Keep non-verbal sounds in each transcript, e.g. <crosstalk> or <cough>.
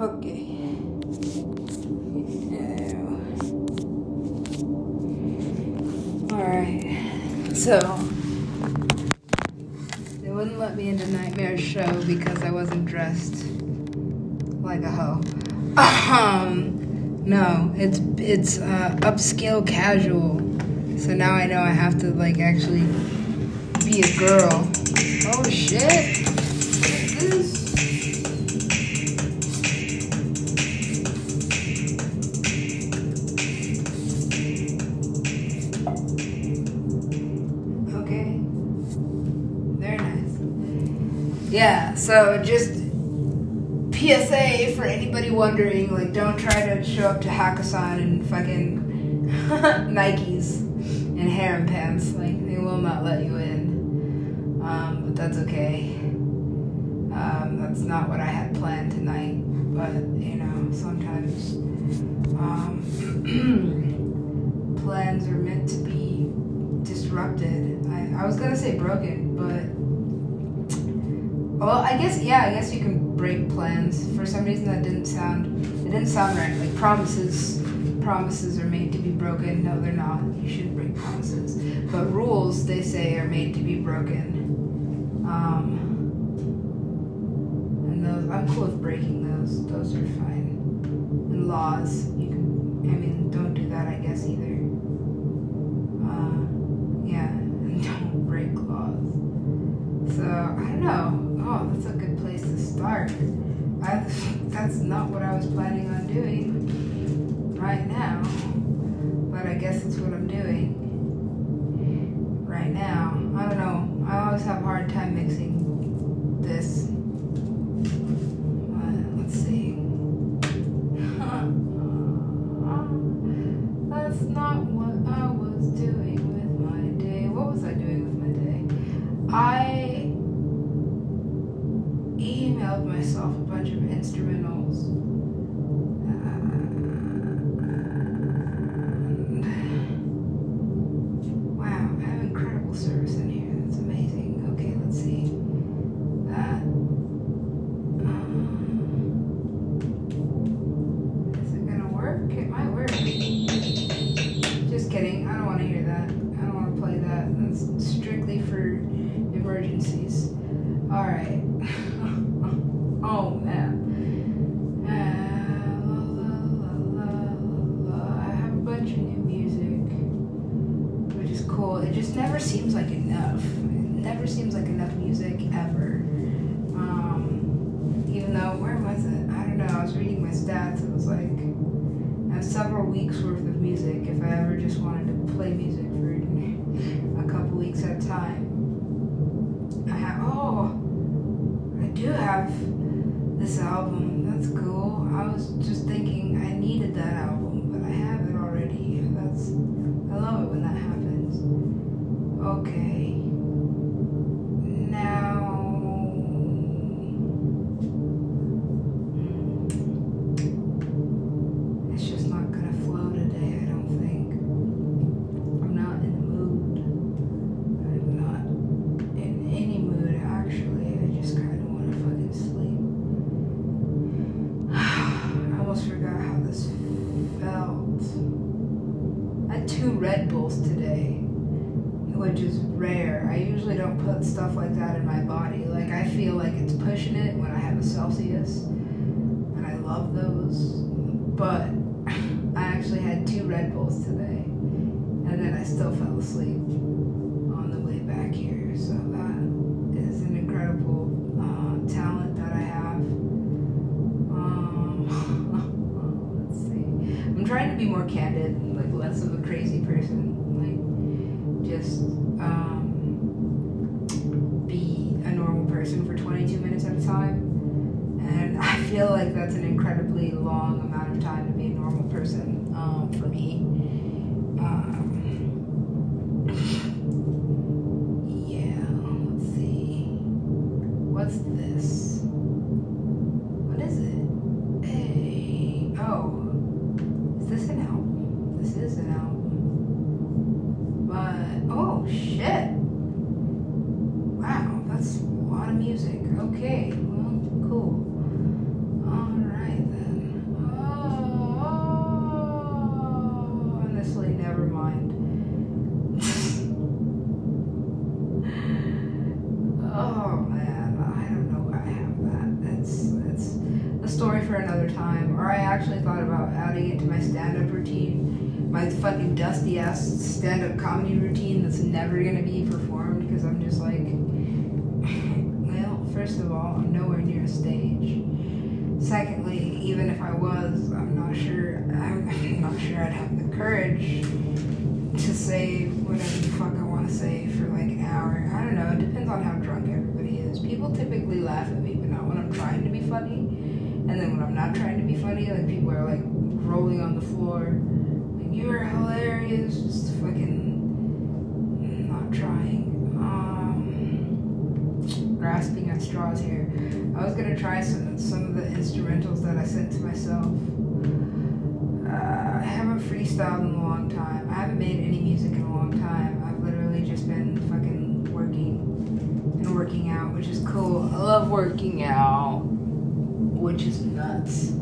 Okay. Alright. So they wouldn't let me into NGHTMRE Show because I wasn't dressed like a hoe. Um no, it's it's uh, upscale casual. So now I know I have to like actually be a girl. Oh shit. What's this? So just PSA for anybody wondering, like, don't try to show up to Hakkasan in fucking <laughs> Nikes and harem pants. Like, they will not let you in. Um, but that's okay. Um, that's not what I had planned tonight. But, you know, sometimes um, <clears throat> plans are meant to be disrupted. I, I was gonna say broken, but well, I guess yeah. I guess you can break plans. For some reason, that didn't sound it didn't sound right. Like promises, promises are made to be broken. No, they're not. You shouldn't break promises. But rules, they say, are made to be broken. Um, and those, I'm cool with breaking those. Those are fine. And laws, you can. I mean, don't do that. I guess either. Uh, yeah, and <laughs> don't break laws. So I don't know. Oh, that's a good place to start. I, <laughs> that's not what I was planning on doing right now, but I guess it's what I'm doing right now. I don't know. I always have a hard time mixing this. Myself a bunch of instrumentals. And Stats. It was like I have several weeks worth of music if I ever just wanted to play music for <laughs> a couple weeks at a time. I have oh I do have this album. That's cool. I was just thinking I needed that album, but I have it already. That's I love it when that happens. Okay. Two Red Bulls today, which is rare. I usually don't put stuff like that in my body. Like, I feel like it's pushing it when I have a Celsius, and I love those. But <laughs> I actually had two Red Bulls today, and then I still fell asleep on the way back here. So that is an incredible uh, talent be more candid, like less of a crazy person. Like just um, be a normal person for 22 minutes at a time. And <laughs> I feel like that's an incredibly long amount of time to be a normal person um, for me. Um, Shit. Wow, that's a lot of music. Okay, well, cool. Alright then. Oh, oh, honestly, never mind. <laughs> oh man, I don't know why I have that. That's that's a story for another time. Or I actually thought about adding it to my stand-up routine my fucking dusty ass stand-up comedy routine that's never gonna be performed because I'm just like, <sighs> well, first of all, I'm nowhere near a stage. Secondly, even if I was, I'm not sure. I'm <laughs> not sure I'd have the courage to say whatever the fuck I want to say for like an hour. I don't know. It depends on how drunk everybody is. People typically laugh at me, but not when I'm trying to be funny. And then when I'm not trying to be funny, like people are like rolling on the floor, you are hilarious, just fucking not trying. Um, grasping at straws here. I was gonna try some some of the instrumentals that I sent to myself. Uh, I haven't freestyled in a long time. I haven't made any music in a long time. I've literally just been fucking working and working out, which is cool. I love working out, which is nuts.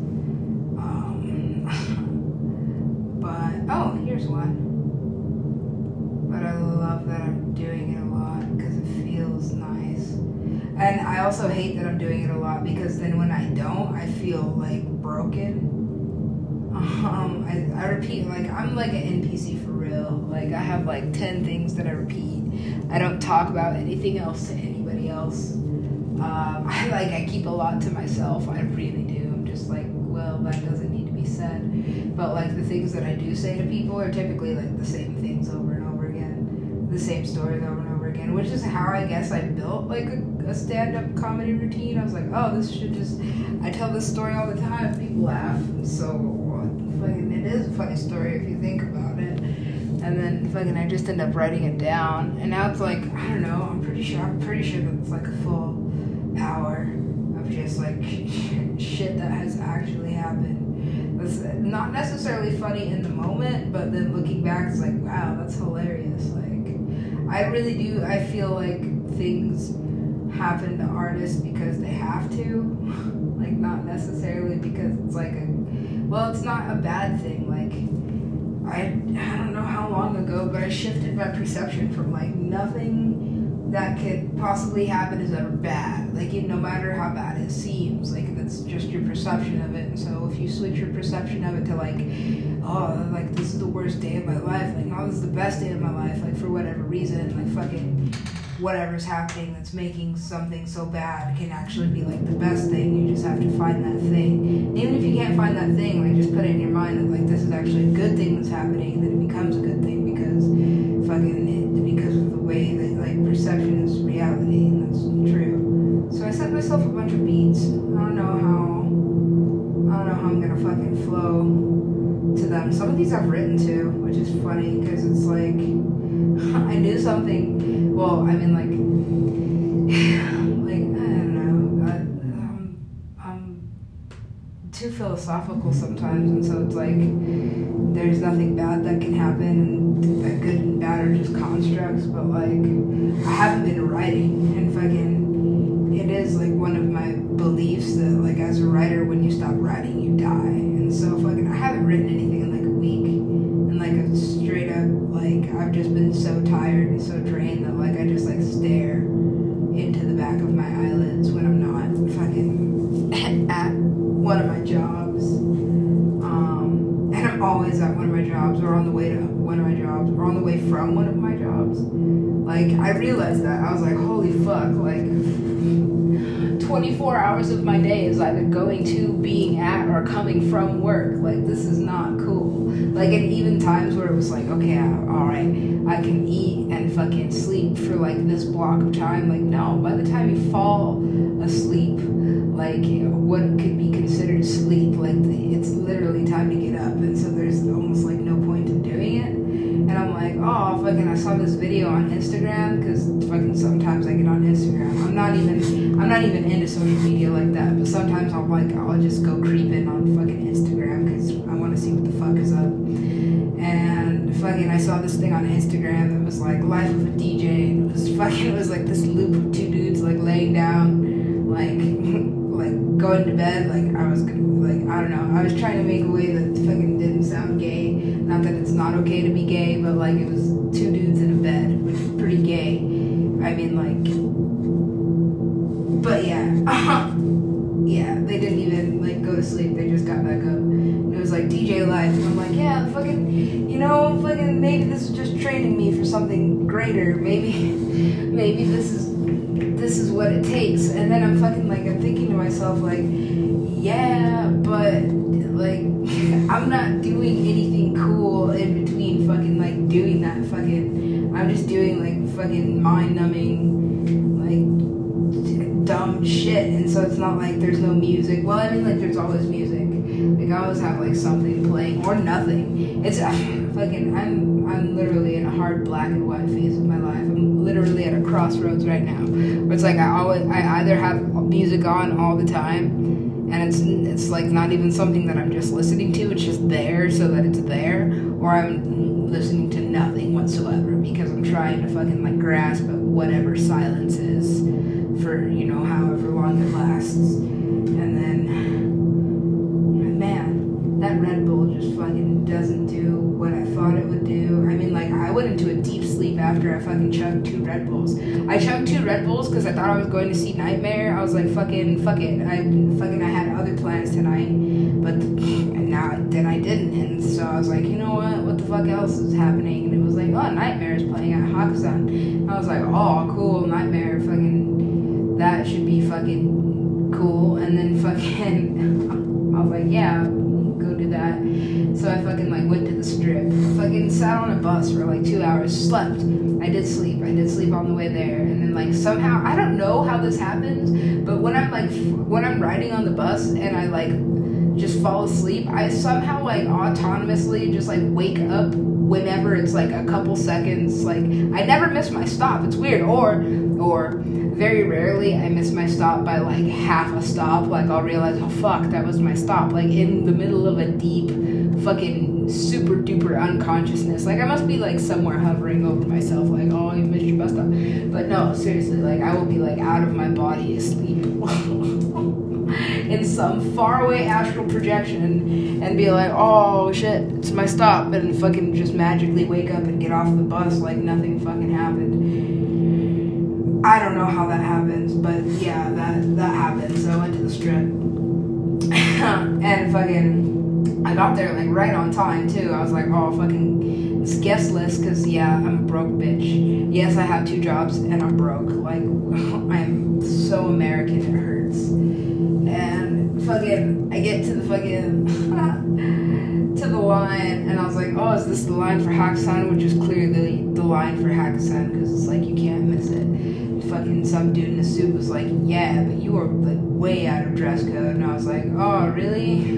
Oh, here's one. But I love that I'm doing it a lot because it feels nice. And I also hate that I'm doing it a lot because then when I don't, I feel like broken. <laughs> Um, I, I repeat, like, I'm like an NPC for real. Like, I have like 10 things that I repeat. I don't talk about anything else to anybody else. Um, <laughs> I like, I keep a lot to myself. I really do. I'm just like, well, that doesn't need said. But like, the things that I do say to people are typically like the same things over and over again, the same stories over and over again, which is how I guess I built like a, a stand up comedy routine. I was like, oh, this should just, I tell this story all the time, people laugh. and So, fucking, it is a funny story if you think about it. And then fucking, I just end up writing it down, and now it's like, I don't know. I'm pretty sure, I'm pretty sure that it's like a full hour of just like <laughs> shit that has actually happened. Not necessarily funny in the moment, but then looking back, it's like, wow, that's hilarious. Like, I really do. I feel like things happen to artists because they have to, <laughs> like not necessarily because it's like a well, it's not a bad thing. Like, I, I don't know how long ago, but I shifted my perception from like nothing that could possibly happen is ever bad. Like, no matter how bad it seems, like that's just your perception of it. And so, if you switch your perception of it to like, oh, like this is the worst day of my life, like, no, this is the best day of my life, like for whatever reason, like fucking whatever's happening that's making something so bad can actually be like the best thing. You just have to find that thing. And Even if you can't find that thing, like just put it in your mind that like this is actually a good thing that's happening, that it becomes a good thing because fucking it, because of the way that like perception is reality, and that's true. Sent myself a bunch of beats. I don't know how. I don't know how I'm gonna fucking flow to them. Some of these I've written too, which is funny because it's like <laughs> I knew something. Well, I mean, like, <sighs> like I don't know. I, um, I'm too philosophical sometimes, and so it's like there's nothing bad that can happen, and that good and bad are just constructs. But like, I haven't been writing, and fucking, it is like one of my beliefs that like as a writer, when you stop writing, you die. And so fucking, I haven't written anything in like a week, and like a straight up like I've just been so tired and so drained that like I just like stare into the back of my eyelids when I'm not fucking <coughs> at one of my jobs. Um, and I'm always at one of my jobs or on the way to one of my jobs or on the way from one of my jobs. Like I realized that I was like, like 24 hours of my day is either going to, being at, or coming from work. Like, this is not cool. Like, and even times where it was like, okay, all right, I can eat and fucking sleep for like this block of time. Like, no, by the time you fall asleep, like, what could be considered sleep, like, the, it's literally time to get up. And so there's almost like no point in doing it. And I'm like, oh, fucking, I saw this video on Instagram because fucking sometimes I get on Instagram. I'm not even, I'm not even into social media like that, but sometimes I'll like, I'll just go creeping on fucking Instagram because I want to see what the fuck is up. And fucking, I saw this thing on Instagram that was like life of a DJ. And it was <laughs> fucking, it was like this loop of two dudes like laying down, like, <laughs> like going to bed. Like I was like, I don't know. I was trying to make a way that fucking didn't sound gay. Not that it's not okay to be gay, but like it was two dudes in a bed, which is pretty gay. I mean, like, but yeah. Mm. <laughs> yeah, they didn't even like go to sleep. They just got back up. And it was like DJ life, and I'm like, yeah, fucking, you know, fucking maybe this is just training me for something greater. Maybe, <laughs> maybe this is this is what it takes. And then I'm fucking like I'm thinking to myself like, yeah, but like <laughs> I'm not doing anything cool in between fucking like doing that fucking I'm just doing like fucking mind numbing shit and so it's not like there's no music. Well I mean like there's always music. Like I always have like something playing or nothing. It's uh, fucking I'm I'm literally in a hard black and white phase of my life. I'm literally at a crossroads right now. Where it's like I always I either have music on all the time and it's it's like not even something that I'm just listening to. It's just there so that it's there, or I'm listening to nothing whatsoever because I'm trying to fucking like grasp at whatever silence is for you know however long it lasts, and then man, that Red Bull just fucking doesn't do what I thought it would do. I mean, like I went into a deep sleep after I fucking chugged two Red Bulls. I chugged two Red Bulls because I thought I was going to see NGHTMRE. I was like, fucking, fuck it. I fucking, I had other plans tonight, but now then I didn't, and so I was like, you know what? What the fuck else is happening? And it was like, oh, NGHTMRE is playing at Hakkasan. I was like, oh, cool, NGHTMRE, fucking, that should be fucking cool. And then fucking, <laughs> I was like, yeah, go do that. So I fucking like went to the strip, fucking sat on a bus for like two hours, slept. I did sleep. I did sleep on the way there, and then like somehow I don't know how this happens, but when I'm like when I'm riding on the bus and I like just fall asleep, I somehow like autonomously just like wake up whenever it's like a couple seconds. Like I never miss my stop. It's weird. Or or very rarely I miss my stop by like half a stop. Like I'll realize, oh fuck, that was my stop. Like in the middle of a deep fucking super duper unconsciousness. Like I must be like somewhere hovering over myself, like, oh you missed your bus stop. But no, seriously, like I will be like out of my body asleep. <laughs> in some faraway astral projection and be like, oh shit, it's my stop, and fucking just magically wake up and get off the bus like nothing fucking happened. I don't know how that happens, but yeah, that that happened. So I went to the strip <laughs> and fucking I got there like right on time too. I was like, oh fucking it's guest list because yeah, I'm a broke bitch. Yes, I have two jobs and I'm broke. Like <laughs> I'm so American, it hurts. Fucking, I get to the fucking <laughs> to the line, and I was like, oh, is this the line for Hakkasan? Which is clearly the line for Hakkasan because it's like you can't miss it. Fucking some dude in a suit was like, yeah, but you are like way out of dress code, and I was like, oh, really? <laughs>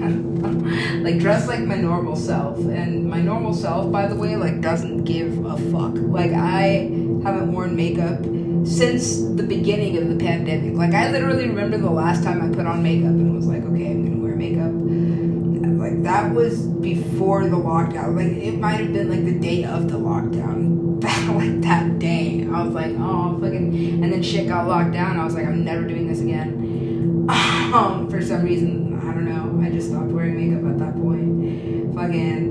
like dress like my normal self, and my normal self, by the way, like doesn't give a fuck. Like I haven't worn makeup since the beginning of the pandemic. Like I literally remember the last time I put on makeup and was like, okay, I'm gonna wear makeup. Like that was before the lockdown. Like it might have been like the day of the lockdown. <laughs> like that day. I was like, oh fucking and then shit got locked down. I was like, I'm never doing this again. <laughs> Um, for some reason, I don't know. I just stopped wearing makeup at that point. Fucking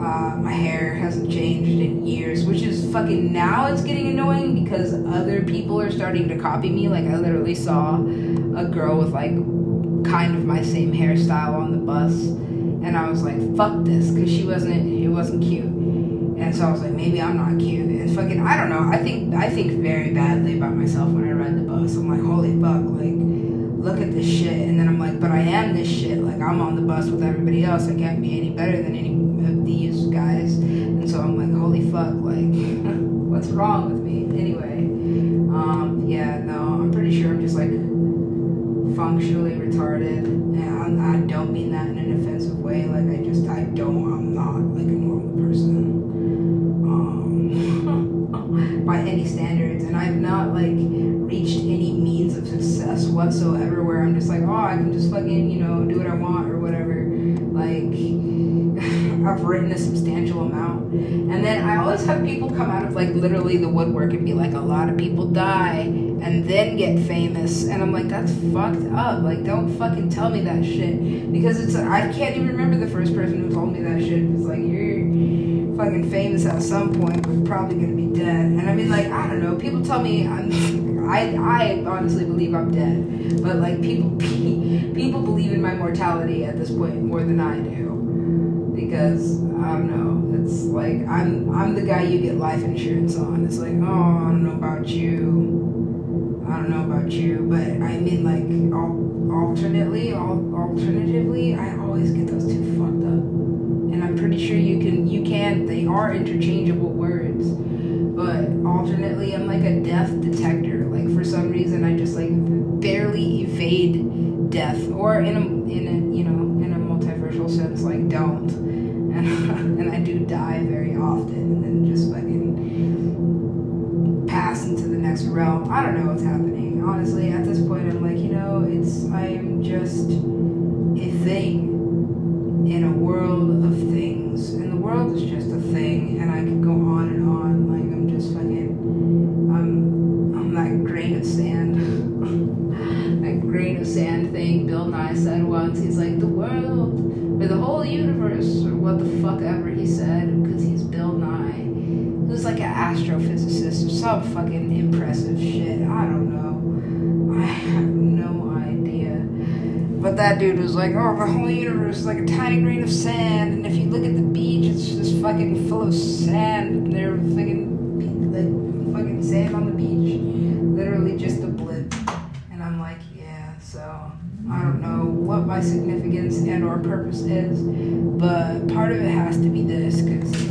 uh, my hair hasn't changed in years, which is fucking now it's getting annoying because other people are starting to copy me. Like I literally saw a girl with like kind of my same hairstyle on the bus, and I was like, "Fuck this," because she wasn't. It wasn't cute, and so I was like, maybe I'm not cute. And fucking, I don't know. I think I think very badly about myself when I ride the bus. I'm like, holy fuck, like look at this shit. And then I'm like, but I am this shit. Like I'm on the bus with everybody else. I can't be any better than any of these guys. And so I'm like, holy fuck, like, <laughs> what's wrong with me? Anyway, um, yeah, no, I'm pretty sure I'm just like functionally retarded. And I, don't mean that in an offensive way. Like, I just, I don't, I'm not like a normal person. Success whatsoever where I'm just like, oh, I can just fucking, you know, do what I want or whatever. Like, <laughs> I've written a substantial amount. And then I always have people come out of like literally the woodwork and be like, a lot of people die and then get famous. And I'm like, that's fucked up. Like, don't fucking tell me that shit. Because it's, I can't even remember the first person who told me that shit. It's like, you're fucking famous at some point, but probably gonna be dead. And I mean, like, I don't know. People tell me I'm, <laughs> I, I honestly believe I'm dead. But like, people, <laughs> people believe in my mortality at this point more than I do. Because I don't know, it's like I'm I'm the guy you get life insurance on. It's like, oh, I don't know about you. I don't know about you, but I mean like al- alternately, al- alternatively, I always get those two fucked up. And I'm pretty sure you can you can they are interchangeable words. But alternately, I'm like a death detector. Like for some reason I just like barely evade death or in a in a you know in a multiversal sense like don't. <laughs> And and I do die very often and then just fucking pass into the next realm. I don't know what's happening. Honestly at this point I'm like you know it's I am just a thing in a world of things. And the world is just a thing and I could some fucking impressive shit. I don't know. I have no idea. But that dude was like, oh, the whole universe is like a tiny grain of sand, and if you look at the beach, it's just fucking full of sand, and they're fucking, like, fucking sand on the beach. Literally just a blip. And I'm like, yeah, so I don't know what my significance and or purpose is, but part of it has to be this because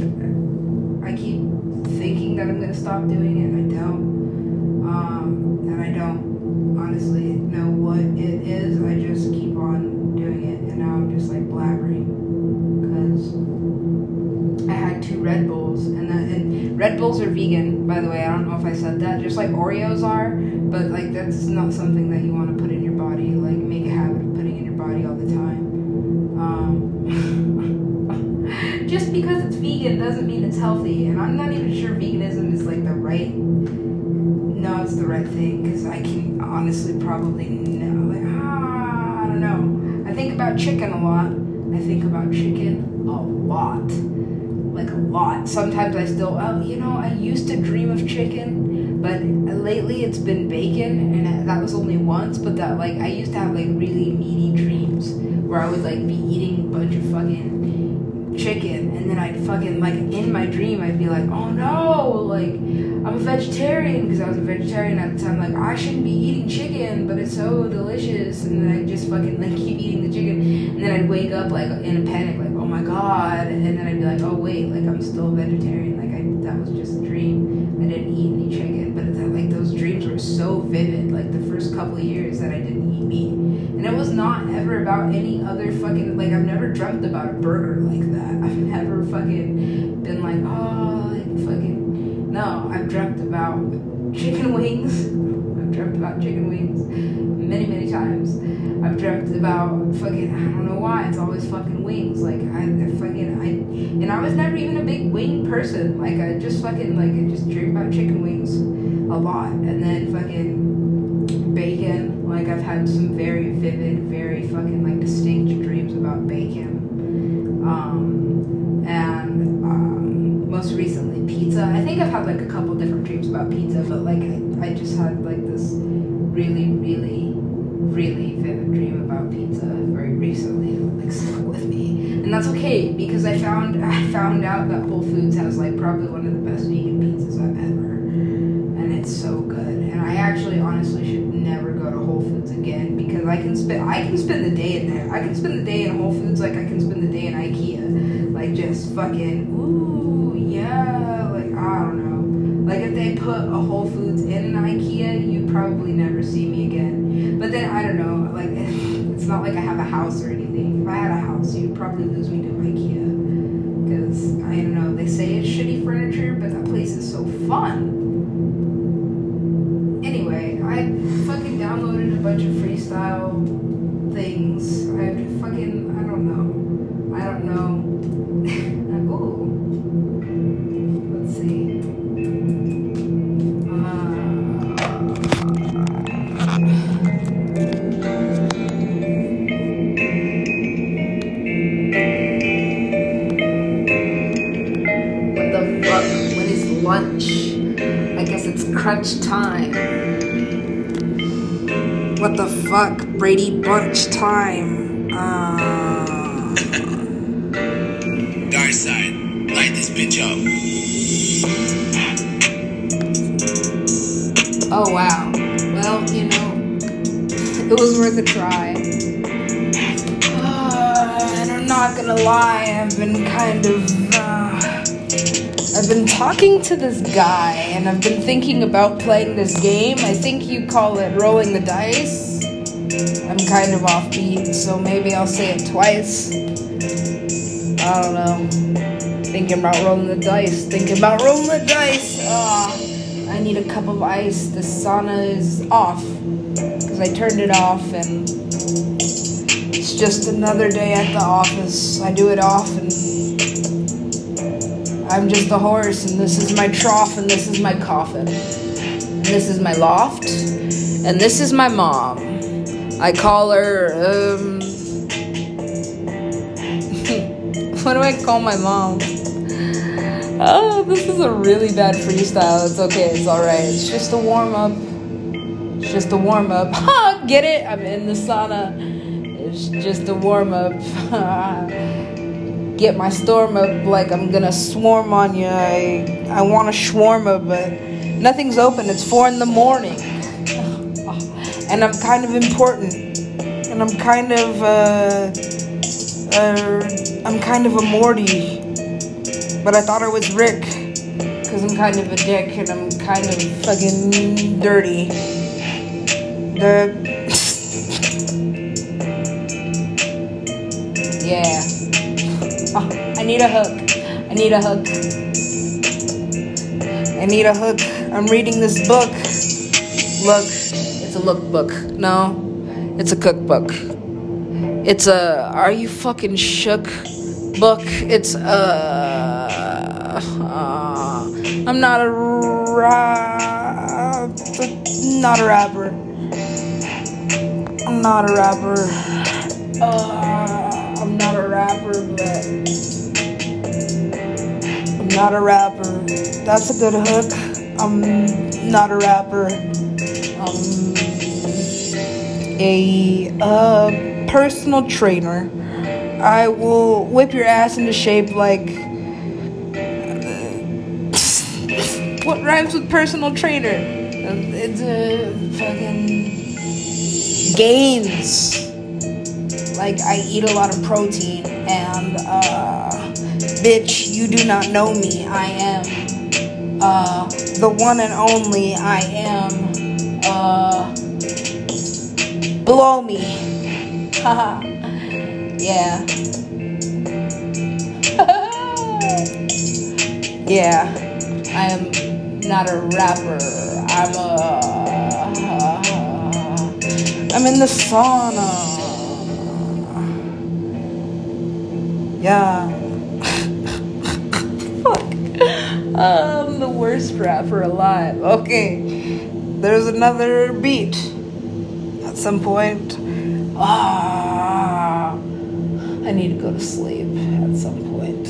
gonna stop doing it I don't. Um, and I don't honestly know what it is. I just keep on doing it and now I'm just like blabbering because I had two Red Bulls and and Red Bulls are vegan, by the way. I don't know if I said that. Just like Oreos are, but like that's not something that you want to put in your body. Like make a habit of putting in your body all the time. Um, <laughs> vegan doesn't mean it's healthy, and I'm not even sure veganism is like the right. No, it's the right thing because I can honestly probably know. Like ah, I don't know. I think about chicken a lot. I think about chicken a lot like a lot. Sometimes I still, oh, you know, I used to dream of chicken, but lately it's been bacon, and that was only once. But that, like, I used to have like really meaty dreams where I would like be eating a bunch of fucking chicken, and then I'd fucking like in my dream I'd be like, oh no, like I'm a vegetarian because I was a vegetarian at the time. Like I shouldn't be eating chicken, but it's so delicious, and then I just fucking like keep eating the chicken, and then I'd wake up like in a panic, like oh my god, and then I'd be like, oh wait, like I'm still a vegetarian. Like That was just a dream. I didn't eat any chicken, but that, like those dreams were so vivid. Like the first couple of years that I didn't eat meat, and it was not ever about any other fucking like I've never dreamt about a burger like that. <laughs> I've never fucking been like oh like fucking no. I've dreamt about chicken <laughs> wings. I've dreamt about chicken wings many many times. I've dreamt about fucking I don't know why it's always fucking wings. Like I, I fucking I and I was never even a big wing person. Like I just fucking like I just dream about chicken wings a lot, and then fucking bacon. Like I've had some very vivid, very fucking like distinct dreams about bacon. Um, and um, most recently pizza. I think I've had like a couple different dreams about pizza, but like I, I just had like this because I found I found out that Whole Foods has like probably one of the best vegan pizzas I've ever, and it's so good. And I actually, honestly, should never go to Whole Foods again because I can spend I can spend the day in there. I can spend the day in Whole Foods like I can spend the day in IKEA, like just fucking ooh yeah, like I don't know. Like if they put a Whole Foods in an IKEA, you'd probably never see me again. But then I don't know, like <laughs> not like I have a house or anything. If I had a house, you'd probably lose me to IKEA. Because I don't know, they say it's shitty furniture, but that place is so fun. Anyway, I fucking downloaded a bunch of freestyle What the fuck? Brady Bunch time. Uh, Dark side, light this bitch up. oh wow. Well, you know, it was worth a try. Uh, <sighs> and I'm not gonna lie, I've been kind of. Uh, been talking to this guy and I've been thinking about playing this game. I think you call it rolling the dice. I'm kind of offbeat, so maybe I'll say it twice. I don't know. Thinking about rolling the dice. Thinking about rolling the dice. Ah, I need a cup of ice. The sauna is off because I turned it off and it's just another day at the office. I do it often and I'm just a horse, and this is my trough, and this is my coffin. And this is my loft, and this is my mom. I call her, um. <laughs> what do I call my mom? Oh, this is a really bad freestyle. It's okay, it's alright. It's just a warm up. It's just a warm up. <laughs> Ha! Get it? I'm in the sauna. It's just a warm up. <laughs> get my storm up like I'm gonna swarm on you. I I want a shawarma, but nothing's open. It's four in the morning, <sighs> and I'm kind of important, and I'm kind of uh, uh I'm kind of a Morty, but I thought I was Rick, cause I'm kind of a dick and I'm kind of fucking dirty. The need a hook. I need a hook. I need a hook. I'm reading this book. Look, it's a lookbook. No, it's a cookbook. It's a Are You Fucking Shook book. It's a. Uh, I'm not a rap. Not a rapper. I'm not a rapper. Uh, I'm not a rapper, but not a rapper. That's a good hook. I'm not a rapper. Um, a uh, personal trainer. I will whip your ass into shape like. what rhymes with personal trainer? It's a fucking gains like I eat a lot of protein and uh bitch you do not know me. I am uh the one and only. I am uh blow me. Haha <laughs> yeah. <laughs> Yeah. I am not a rapper. I'm a I'm in the sauna. Yeah. I'm the worst rapper alive. Okay. There's another beat. At some point. Ah. I need to go to sleep at some point.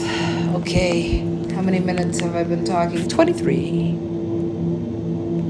Okay. How many minutes have I been talking? 23.